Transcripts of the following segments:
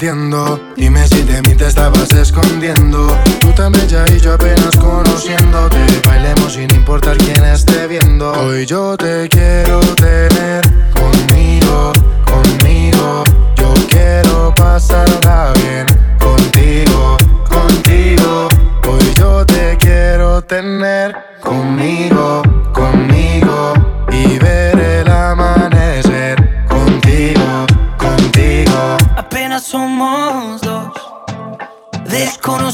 Dime si de mí te estabas escondiendo. Tú tan bella y yo apenas conociéndote. Bailemos sin importar quién esté viendo. Hoy yo te quiero tener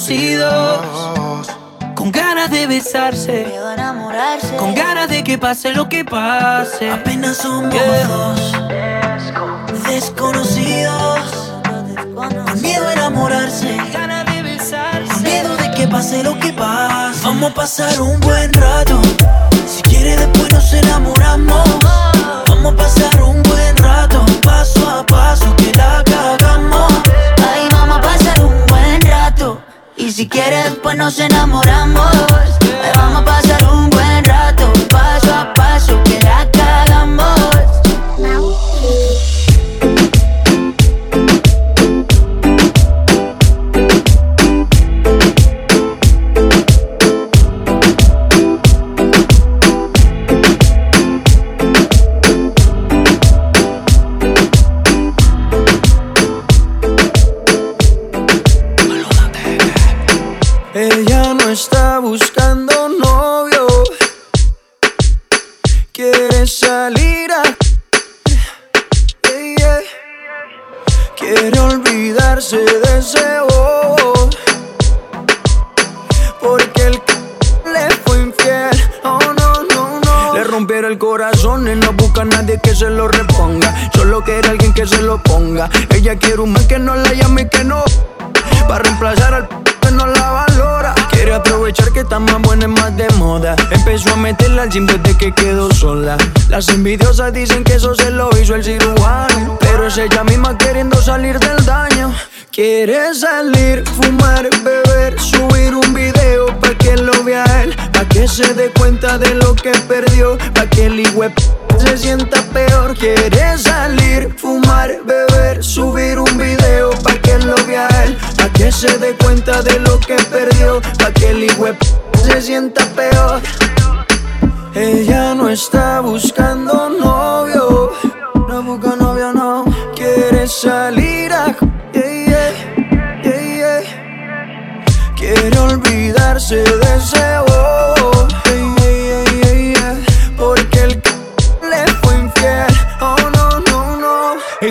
desconocidos con ganas de besarse, Miedo a enamorarse. con ganas de que pase lo que pase. Apenas somos Yeah. dos desconocidos. Con miedo a enamorarse. Ganas de besarse. Miedo de que pase lo que pase. Vamos a pasar un buen rato. Si quiere después nos enamoramos. Vamos a pasar un buen rato. Paso a paso que la si quieres, después nos enamoramos. Vamos a pasar y no busca a nadie que se lo reponga. Solo quiere alguien que se lo ponga. Ella quiere un man que no la llame y que no. Para reemplazar al no la valora. Quiere aprovechar que está más buena y más de moda. Empezó a meterla al gym desde que quedó sola. Las envidiosas dicen que eso se lo hizo el cirujano. Pero es ella misma queriendo salir del daño. Quiere salir, fumar, beber, subir un video pa' que lo vea él, pa' que se dé cuenta de lo que perdió, pa' que el hijo se sienta peor. Quiere salir, fumar, beber, subir un video pa' que lo vea él, que se dé cuenta de lo que perdió, pa' que el hijo se sienta peor. Ella no está buscando novio, no busca novio, no quiere salir a. yeah. Quiere olvidarse de ese bobo,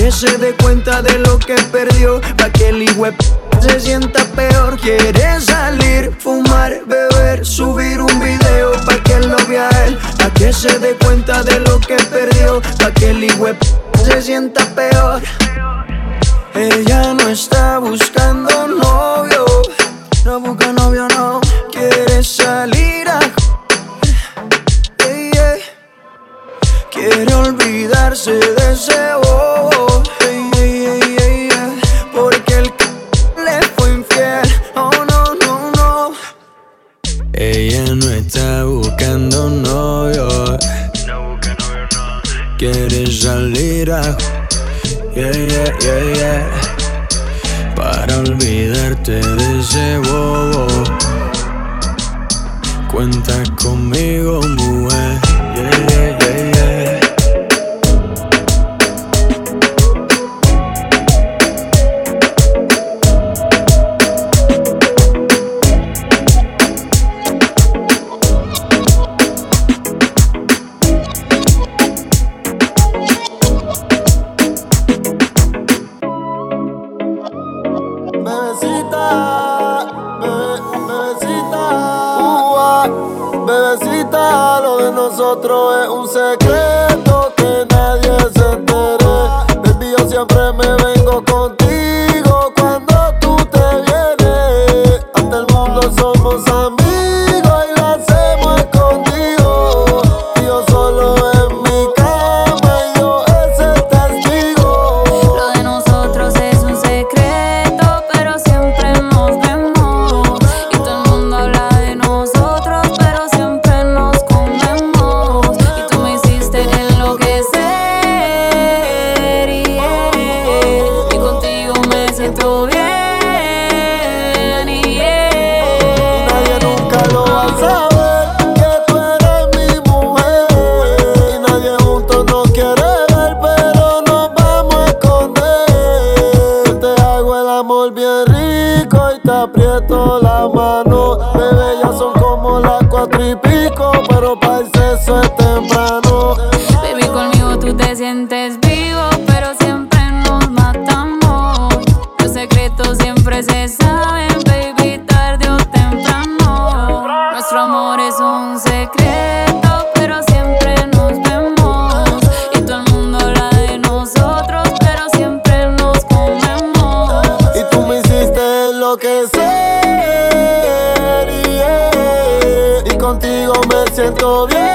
que se dé cuenta de lo que perdió, pa' que el hijo se sienta peor. Quiere salir, fumar, beber, subir un video pa' que lo vea él, pa' que se dé cuenta de lo que perdió, pa' que el hijo se sienta peor. Ella no está buscando novio, no busca novio, no quiere salir a. Quiere olvidarse de ese la mano. Bebé, ya son como las cuatro y pico, pero para el sexo es temprano. Baby, conmigo tú te sientes vivo, pero siempre nos matamos. Los secretos siempre se saben. siento bien.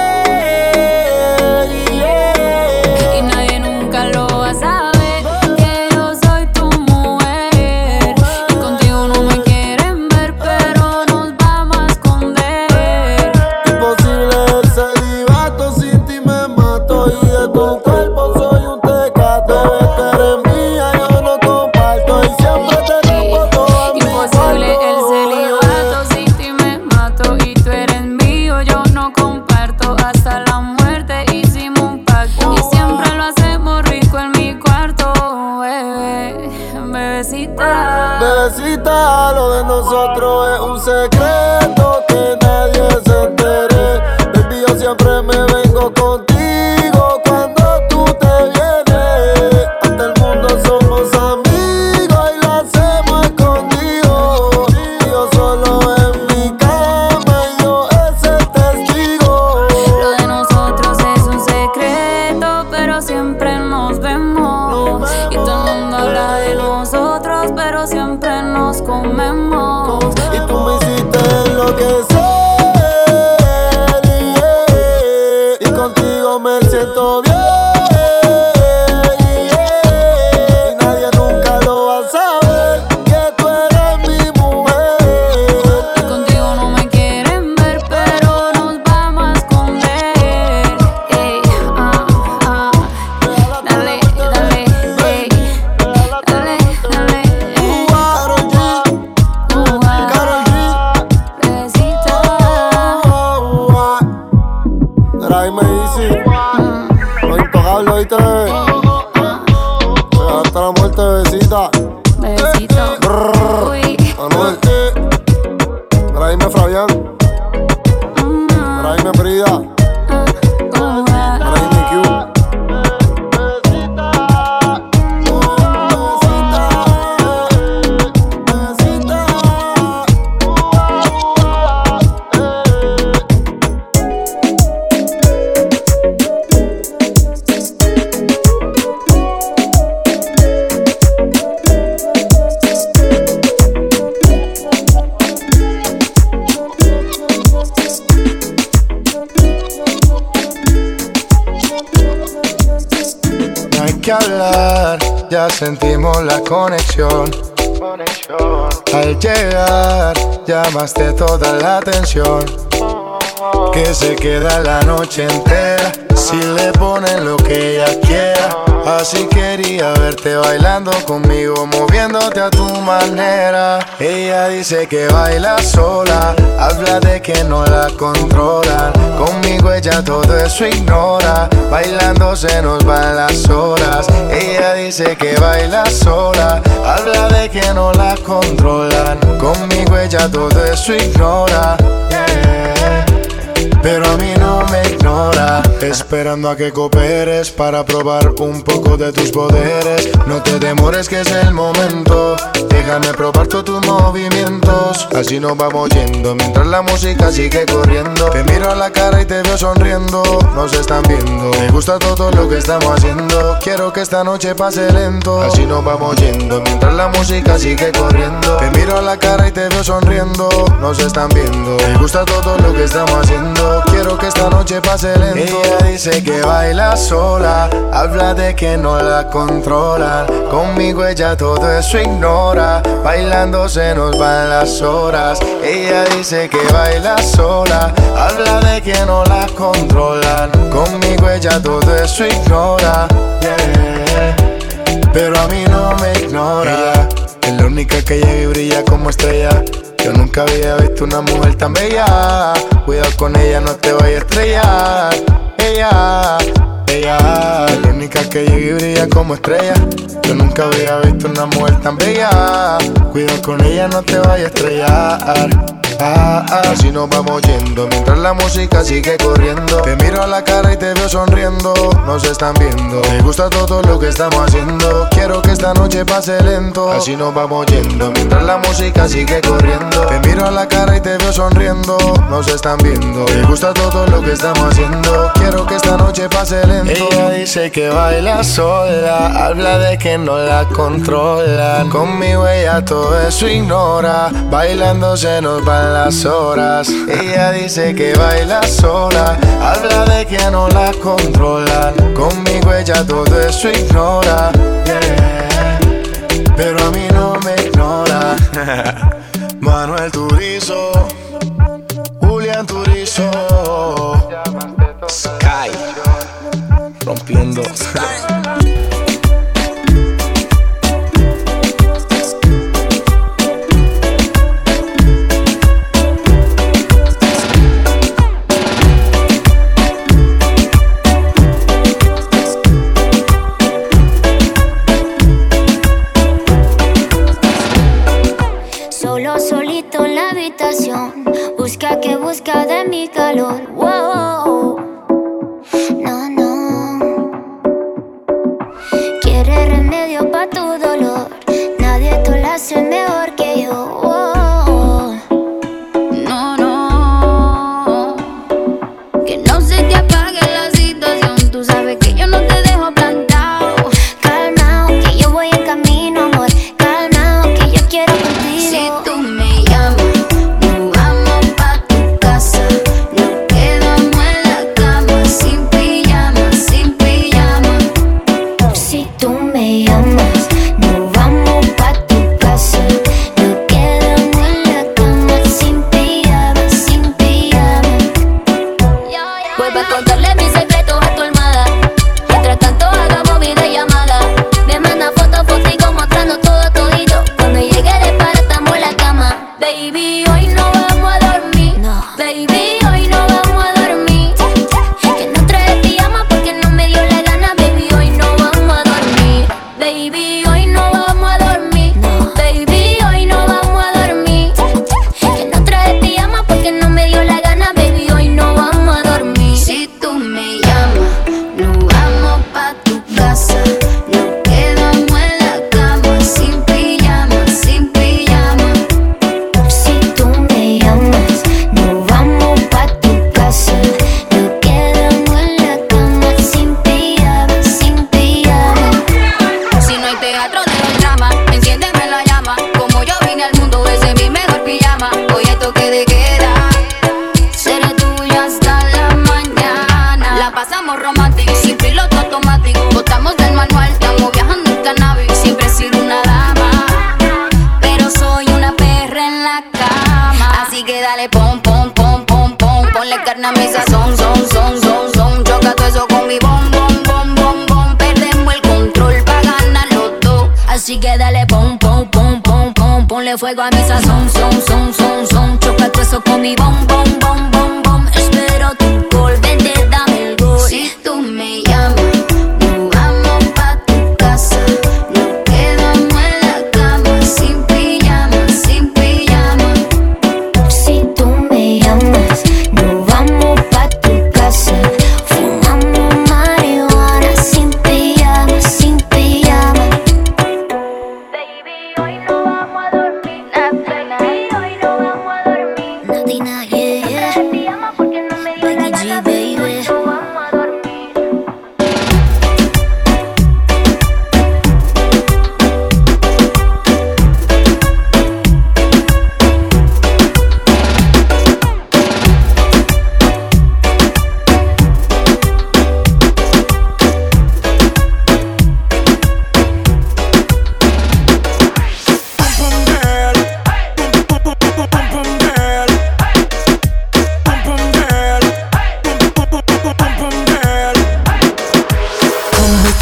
Dice que baila sola, habla de que no la controlan. Conmigo ella todo eso ignora, bailando se nos van las horas. Ella dice que baila sola, habla de que no la controlan. Conmigo ella todo eso ignora. Pero a mí esperando a que cooperes para probar un poco de tus poderes. No te demores que es el momento, déjame probar todos tus movimientos. Así nos vamos yendo mientras la música sigue corriendo. Te miro a la cara y te veo sonriendo, nos están viendo. Me gusta todo lo que estamos haciendo, quiero que esta noche pase lento. Así nos vamos yendo mientras la música sigue corriendo. Te miro a la cara y te veo sonriendo, nos están viendo. Me gusta todo lo que estamos haciendo quiero que esta noche pase lento. Ella dice que baila sola, habla de que no la controlan. Conmigo ella todo eso ignora, bailando se nos van las horas. Ella dice que baila sola, habla de que no la controlan. Conmigo ella todo eso ignora, pero a mí no me ignora. es la única que llega y brilla como estrella. Yo nunca había visto una mujer tan bella. Cuidado con ella, no te vayas a estrellar. Ella, ella, la única que llega y brilla como estrella. Yo nunca había visto una mujer tan bella. Cuidado con ella, no te vayas a estrellar. Ah, ah, nos vamos yendo mientras la música sigue corriendo. Te miro a la cara y te veo sonriendo. Nos están viendo. Me gusta todo lo que estamos haciendo. Quiero que esta noche pase lento. Así nos vamos yendo mientras la música sigue corriendo. Te miro a la cara y te veo sonriendo. Nos están viendo. Me gusta todo lo que estamos haciendo. Quiero que esta noche pase lento. Ella dice que baila sola. Habla de que no la controlan. Conmigo ella todo eso ignora. Bailando se nos va las horas. Ella dice que baila sola, habla de que no la controlan. Conmigo ella todo eso ignora, pero a mí no me ignora. Manuel Turizo, Julián Turizo, fuego a mi son,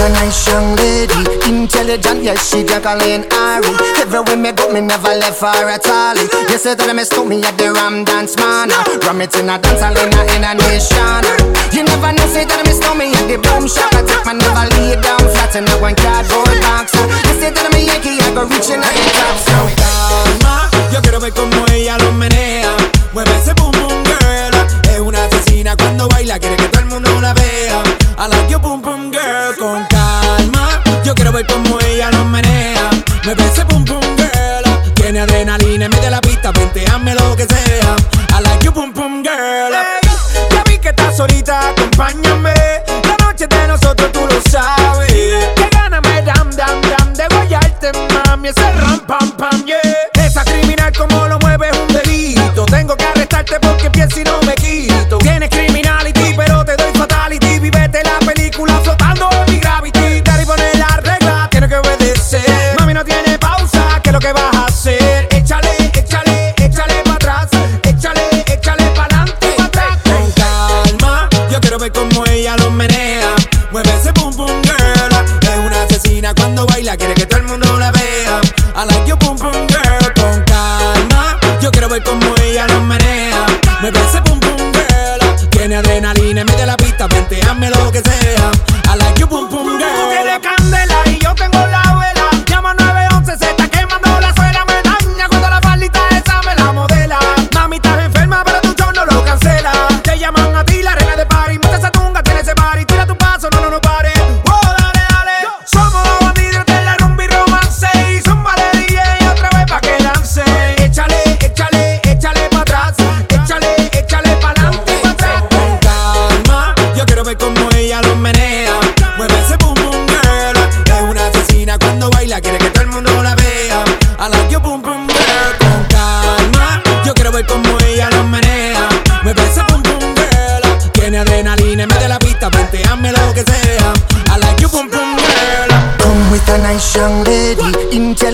a nice young lady, intelligent, yes, she Jacqueline Ari. Everywhere me go, me never left her at all. You say that me stole me at the Ram Dance Man. Ram it in a dance hall in a, in a nation. You never know, say that me stole me at the Boom Shop. I take my never lay down flat in a one cardboard box. You say that me Yankee, I go reaching out the top. So calma. Yo quiero ver cómo ella lo menea. Mueve ese ver cómo ella lo menea. Mueve ese boom boom girl. Tiene adrenalina de la pista, venteame lo que sea.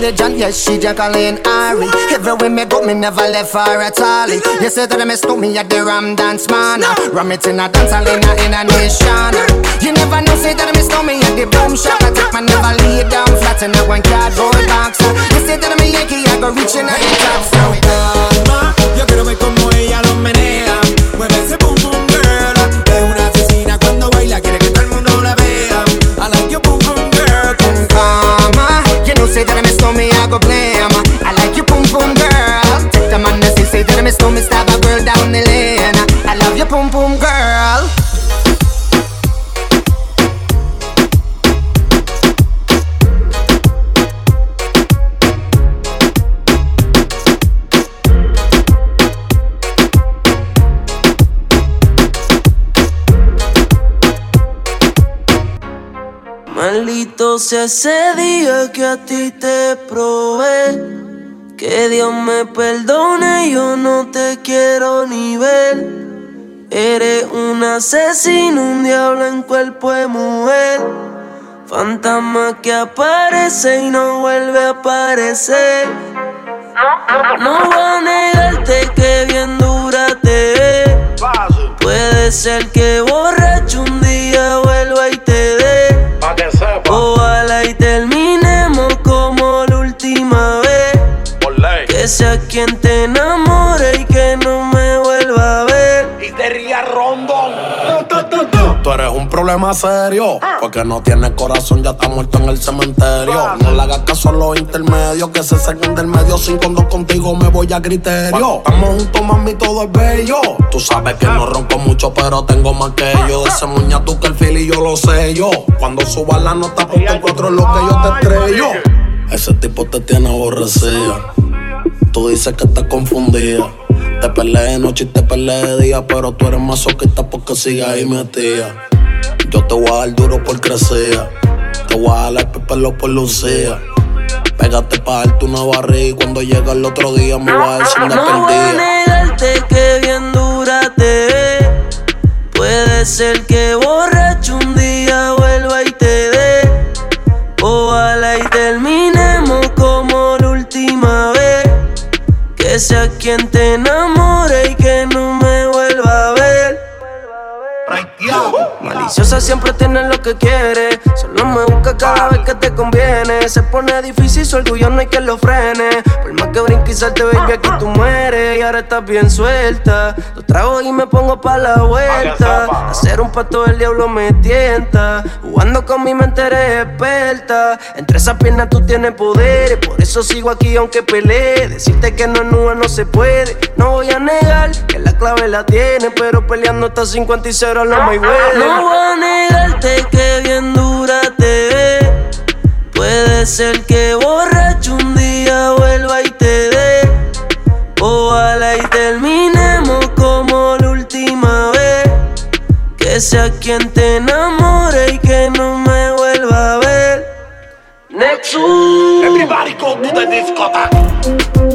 Intelligent, yes, she Jacqueline Ari. Everywhere me go, me never left for at all. You say that me stole me at the Ram Dance Man. Ram it in a dance hall in a, in a nation. You never know, say that me stole me at the Boom Shop. I take my never lay down flat in a one cardboard box. You say that me Yankee, I go reaching out the top. So calma, yo quiero ver cómo ella lo menea. Mueve ese boom know, me I go blame. I like you, boom boom girl. Take the man that say, say that me stole me, stab a girl down the lane. I love you, boom boom girl. Maldito sea ese día que a ti te probé. Que Dios me perdone, yo no te quiero ni ver. Eres un asesino, un diablo en cuerpo de mujer. Fantasma que aparece y no vuelve a aparecer. No voy a negarte que bien dura te. Puede Puede ser que borracho un día vuelva y te dé. Que sea quien te enamore y que no me vuelva a ver. Y te ría rondón. Tú eres un problema serio. Porque no tienes corazón, ya está muerto en el cementerio. No le hagas caso a los intermedios que se sacan del medio. Sin cuando contigo me voy a criterio. Estamos juntos, mami, todo es bello. Tú sabes que no ronco mucho, pero tengo más que yo. De ese muña tú que el fili yo lo sé yo. Cuando subas la nota, cuatro es lo que yo te estrello. Ese tipo te tiene aborrecida. Tú dices que estás confundida. Te peleé de noche y te peleé de día, pero tú eres masoquista porque sigues ahí metida. Yo te voy a dar duro por crecer. Te voy a dar el pelo por lucía. Pégate pa' darte una barriga y cuando llega el otro día me voy a decir No voy a perdida. negarte que bien dura te ve. Puede ser que borracho un día sea quien te enamore y que no Maliciosa siempre tiene lo que quiere. Solo me busca cada vez que te conviene. Se pone difícil, su orgullo no hay que lo frene. Por más que brinque y salte, baby, aquí tú mueres. Y ahora estás bien suelta. Los trago y me pongo pa' la vuelta. Hacer un pato del diablo me tienta. Jugando con mi mente eres experta. Entre esas piernas tú tienes poder. Por eso sigo aquí aunque pelee. Decirte que no es nube no se puede. No voy a negar que la clave la tiene. Pero peleando hasta 50 y 0 no me huele. No voy a negarte que bien dura te ve. Puede ser que borracho un día vuelva y te dé. Ojalá y terminemos como la última vez. Que sea quien te enamore y que no me vuelva a ver. Nexus. Everybody go to the discotheque.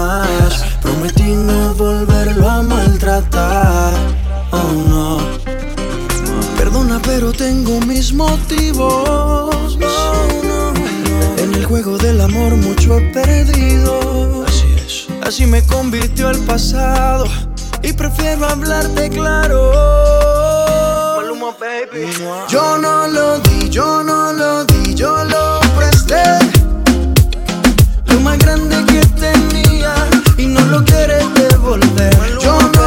más. Prometí no volverlo a maltratar. Oh no. Perdona, pero tengo mis motivos. No, no. En el juego del amor mucho he perdido. Así es. Así me convirtió el pasado. Y prefiero hablarte claro. Maluma, baby. Yo no lo di, yo no lo di, yo lo presté. lo quieres devolver. Yo no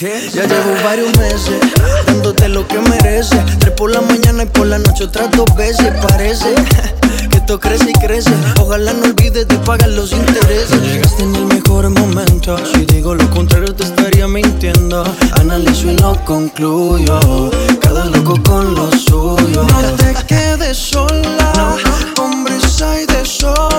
Ya llevo varios meses dándote lo que mereces. Tres por la mañana y por la noche otras dos veces. Parece que esto crece y crece. Ojalá no olvides de pagar los intereses. Llegaste en el mejor momento. Si digo lo contrario, te estaría mintiendo. Analizo y no concluyo. Cada loco con lo suyo. No te quedes sola, hombres hay de sol.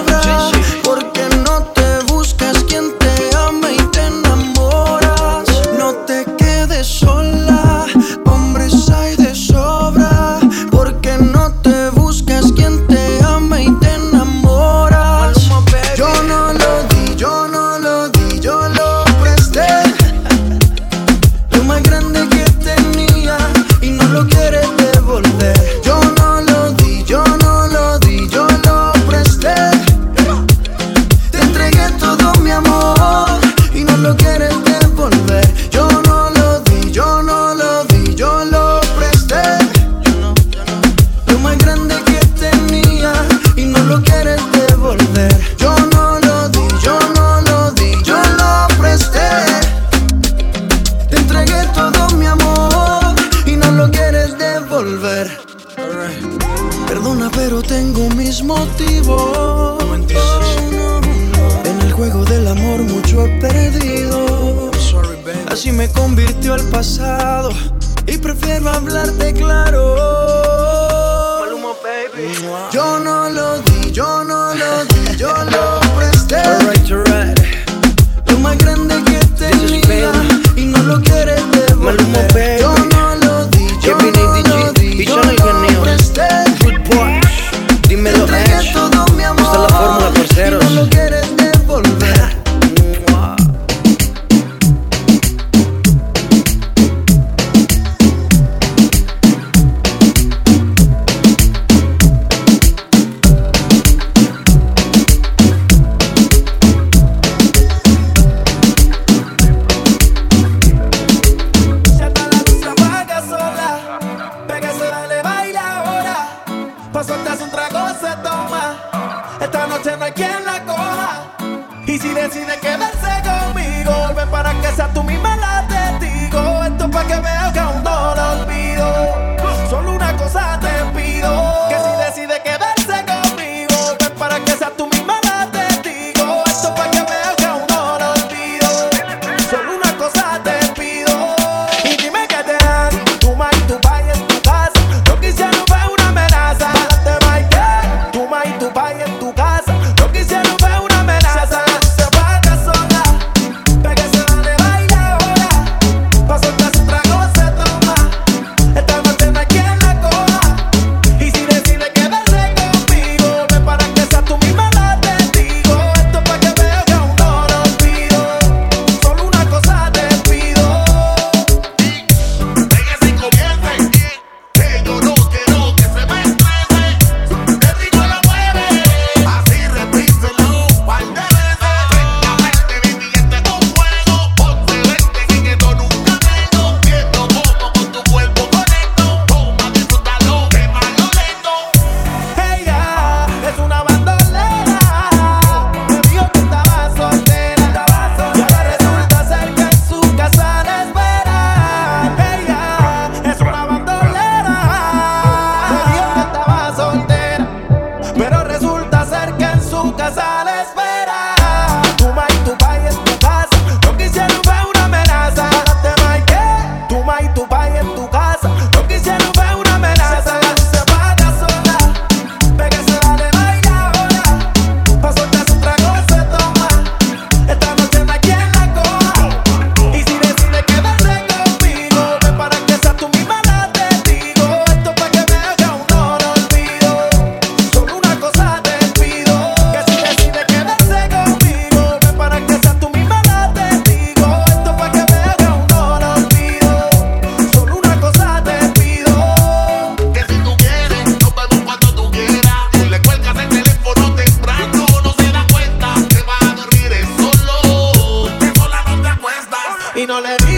no le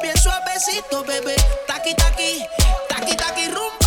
bien suavecito, bebé. Taqui, taqui, taqui, taqui, rumbo.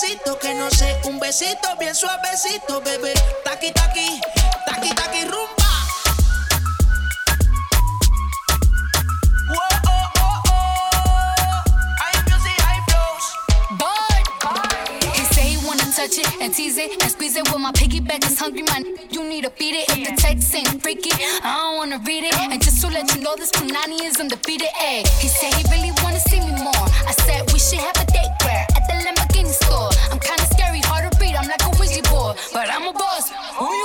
besito que no sé, un besito bien suavecito, bebé. Taqui, taqui, taqui, taqui, touch it and tease it and squeeze it. With my piggyback is hungry, man. You need to beat it. If the text ain't freaky, I don't wanna read it. And just to let you know, this Punani is undefeated. Ayy, he said he really wanna see me more. I said we should have a Paramos, boss. Um e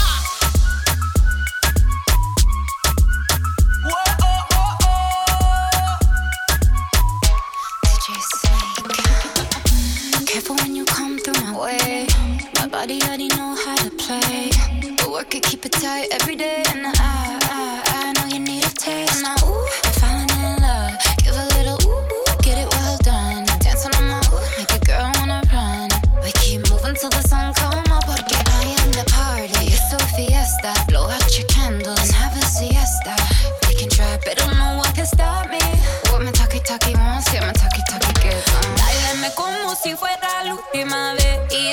Shawty already know how to play. But work it, keep it tight every day. And I, I, I know you need a taste.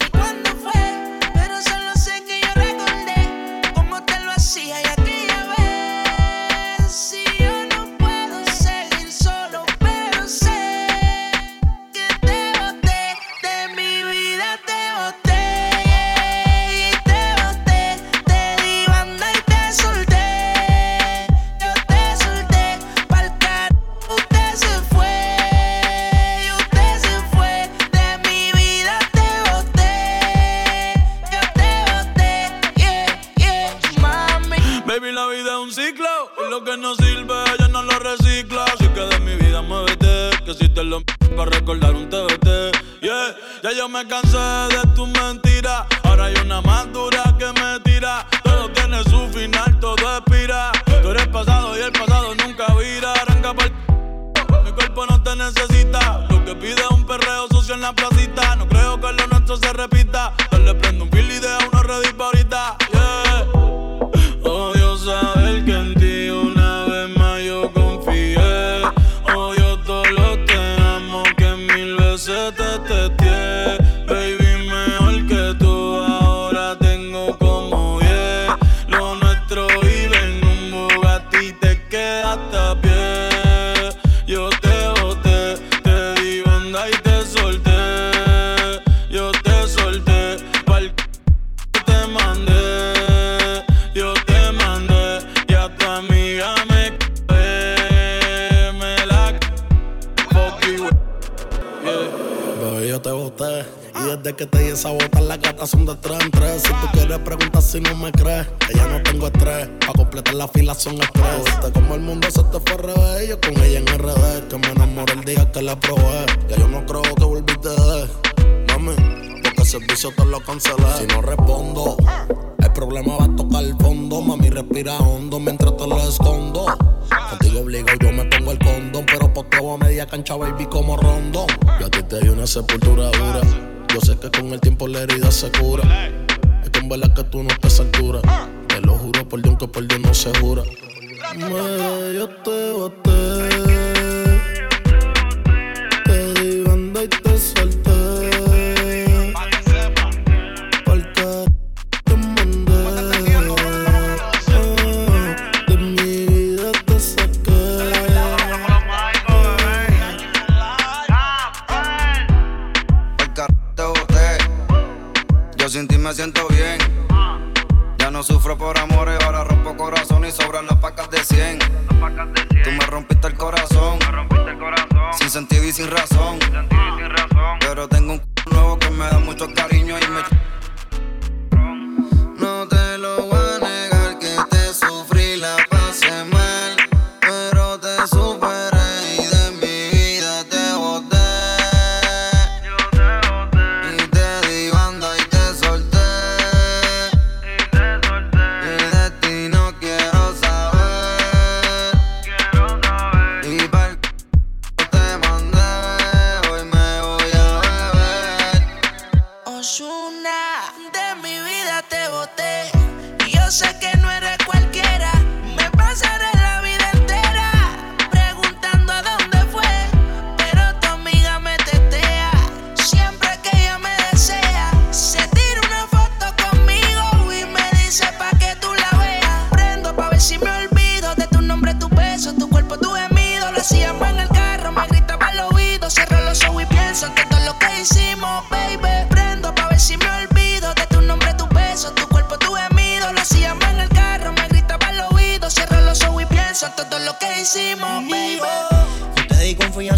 oh el día que la probé. Ya yo no creo que volviste de. Mami, porque el servicio te lo cancelé. Si no respondo, el problema va a tocar el fondo. Mami, respira hondo mientras te lo escondo. Contigo obligo, yo me pongo el condón. Pero posteo a media cancha, baby, como rondón. Yo a ti te di una sepultura dura. Yo sé que con el tiempo la herida se cura. Es que en verdad que tú no estás a. Te lo juro por Dios que por Dios no se jura. Madre, yo te bate.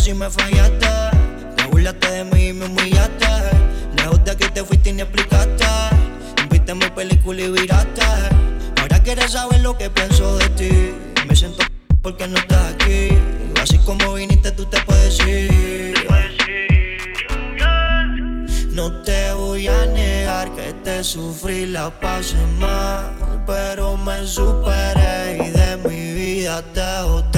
si me fallaste. Te burlaste de mí y me humillaste. Lejos de aquí te fuiste y ni explicaste. Viste mi película y viraste. Ahora quieres saber lo que pienso de ti. Me siento porque no estás aquí. Así como viniste, tú te puedes ir. No te voy a negar que te sufrí la pasé mal, pero me superé y de mi vida te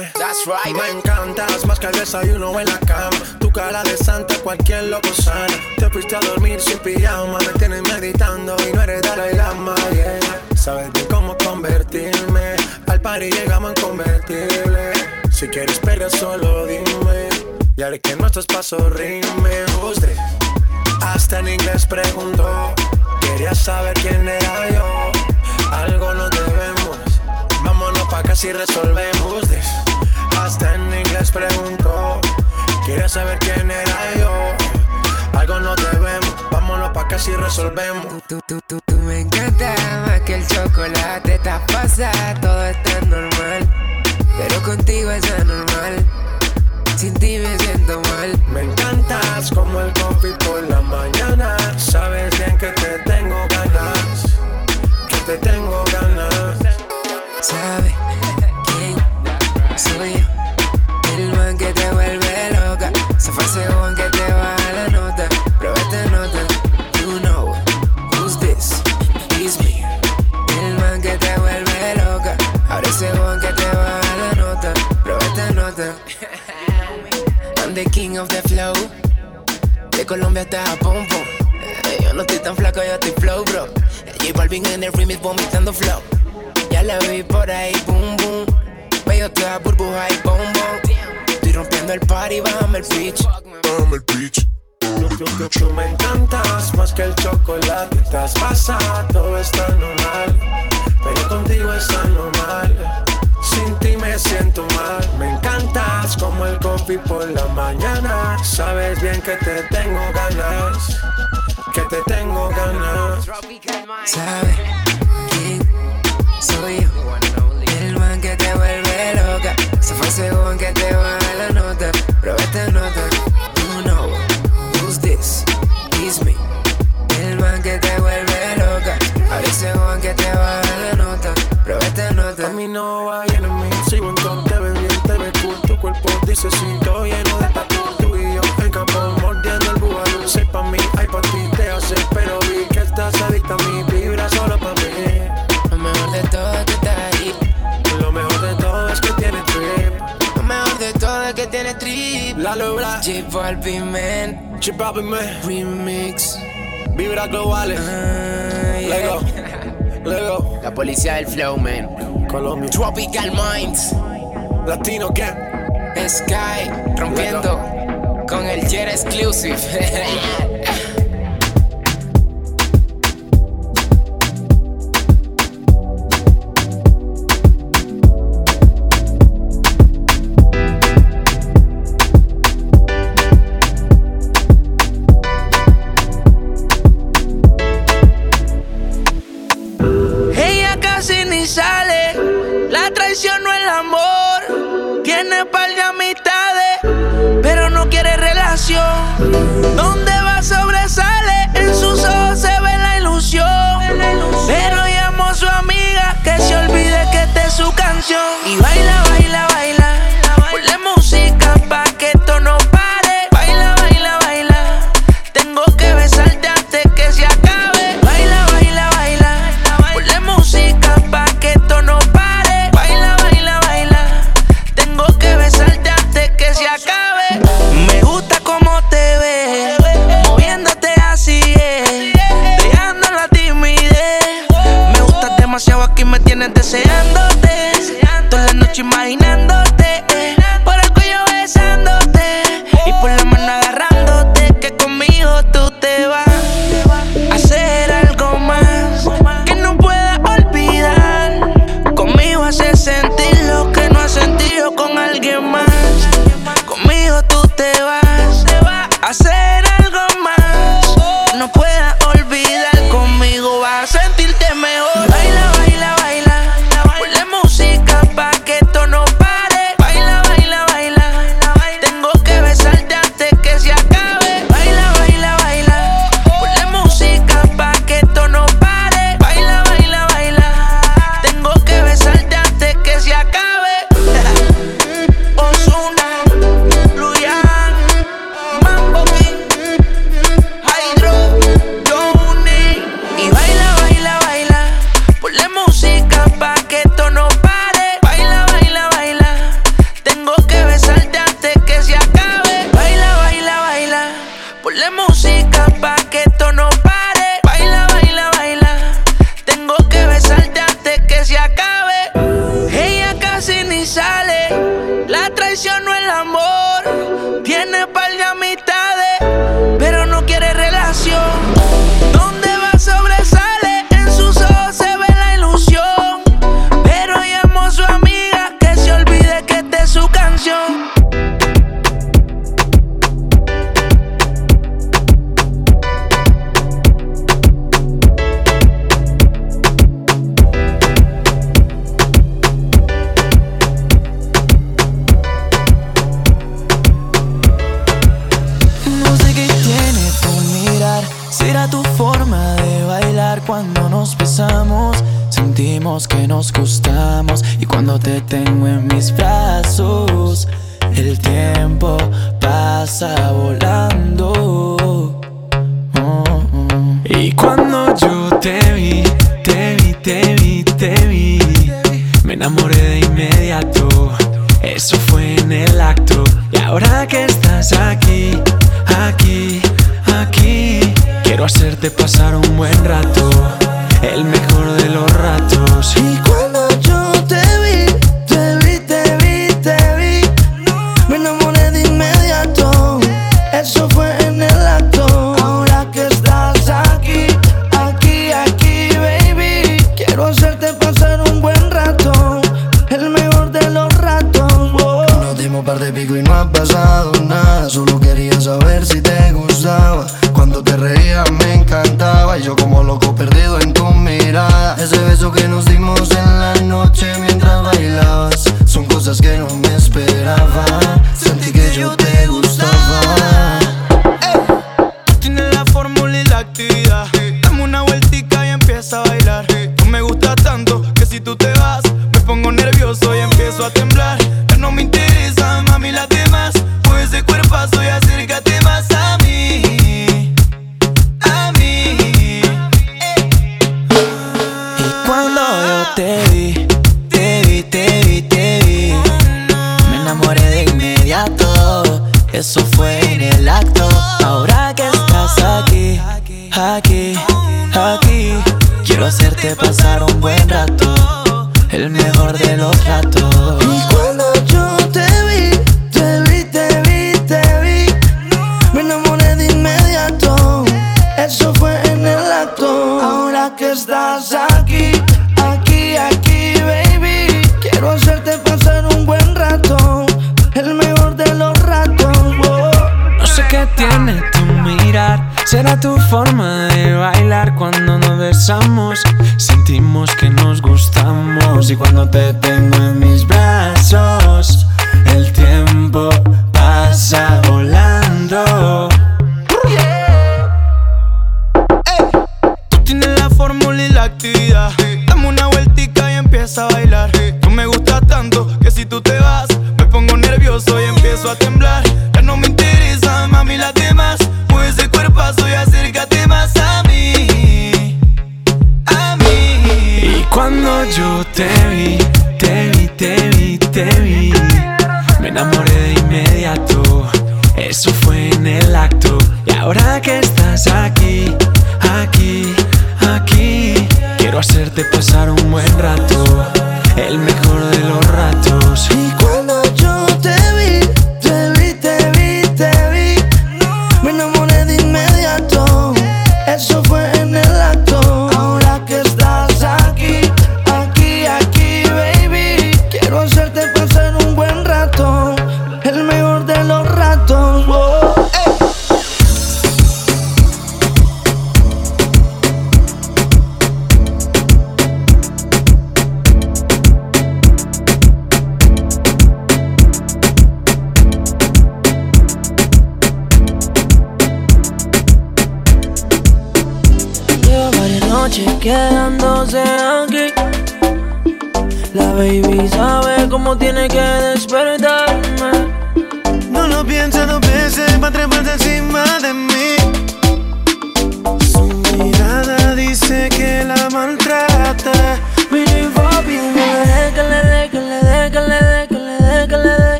That's right. Me encantas más que el desayuno en la cama. Tu cara de santa, cualquier loco sana. Te fuiste a dormir sin pijama. Me tienes meditando y no eres Dalai Lama, yeah. Sabes bien cómo convertirme. Al par y llegamos en convertible. Si quieres perder, solo dime. Y haré que nuestros pasos rimen. Usted hasta en inglés preguntó. Quería saber quién era yo. Algo no te si resolvemos this. Hasta en inglés preguntó, quiere saber quién era yo. Algo no debemos, vámonos pa' que si resolvemos. Tú, tú, tú, tú me encanta más que el chocolate, estás pasada, todo está normal. Pero contigo es anormal, sin ti me siento mal. Me encantas como el coffee por la mañana, sabes bien que te tengo ganas, que te tengo ganas. ¿Sabe quién soy yo? El man que te vuelve loca. Se fue ese one que te baja la nota. Prueba esta nota. You know who's this? It's me. El man que te vuelve loca. Ahora ese one que te baja la nota. Prueba esta nota. I'm the king of the flow. De Colombia hasta Japón, Yo no estoy tan flaco, yo estoy flow, bro. J Balvin en el remix vomitando flow. Ya la vi por ahí, boom, boom. Veo toda burbuja y boom. Estoy rompiendo el party, bájame el pitch. Bájame el pitch. Tú me encantas más que el chocolate. Estás pasada, todo está normal. Pero contigo es anormal. Sin ti me siento mal. Me encantas como el coffee por la mañana. Sabes bien que te tengo ganas. Que te tengo ganas. ¿Sabe quién soy yo? El man que te vuelve loca. Se fue ese one que te baja la nota. Prueba esta nota. You know who's this? It's me. El man que te vuelve loca. Ahora ese one que te baja la nota. Prueba esta nota. A mí no hay enemy. Sigo en te ves bien, te ves cool. Tu cuerpo dice sí, La logra. J Balvin, man. J Balvin, man. Remix. Vibra globales. Yeah. Lego. Lego. La policía del flow, man. Colombia. Tropical Minds. Latino Gang. Sky. Rompiendo. Con el Jet Exclusive.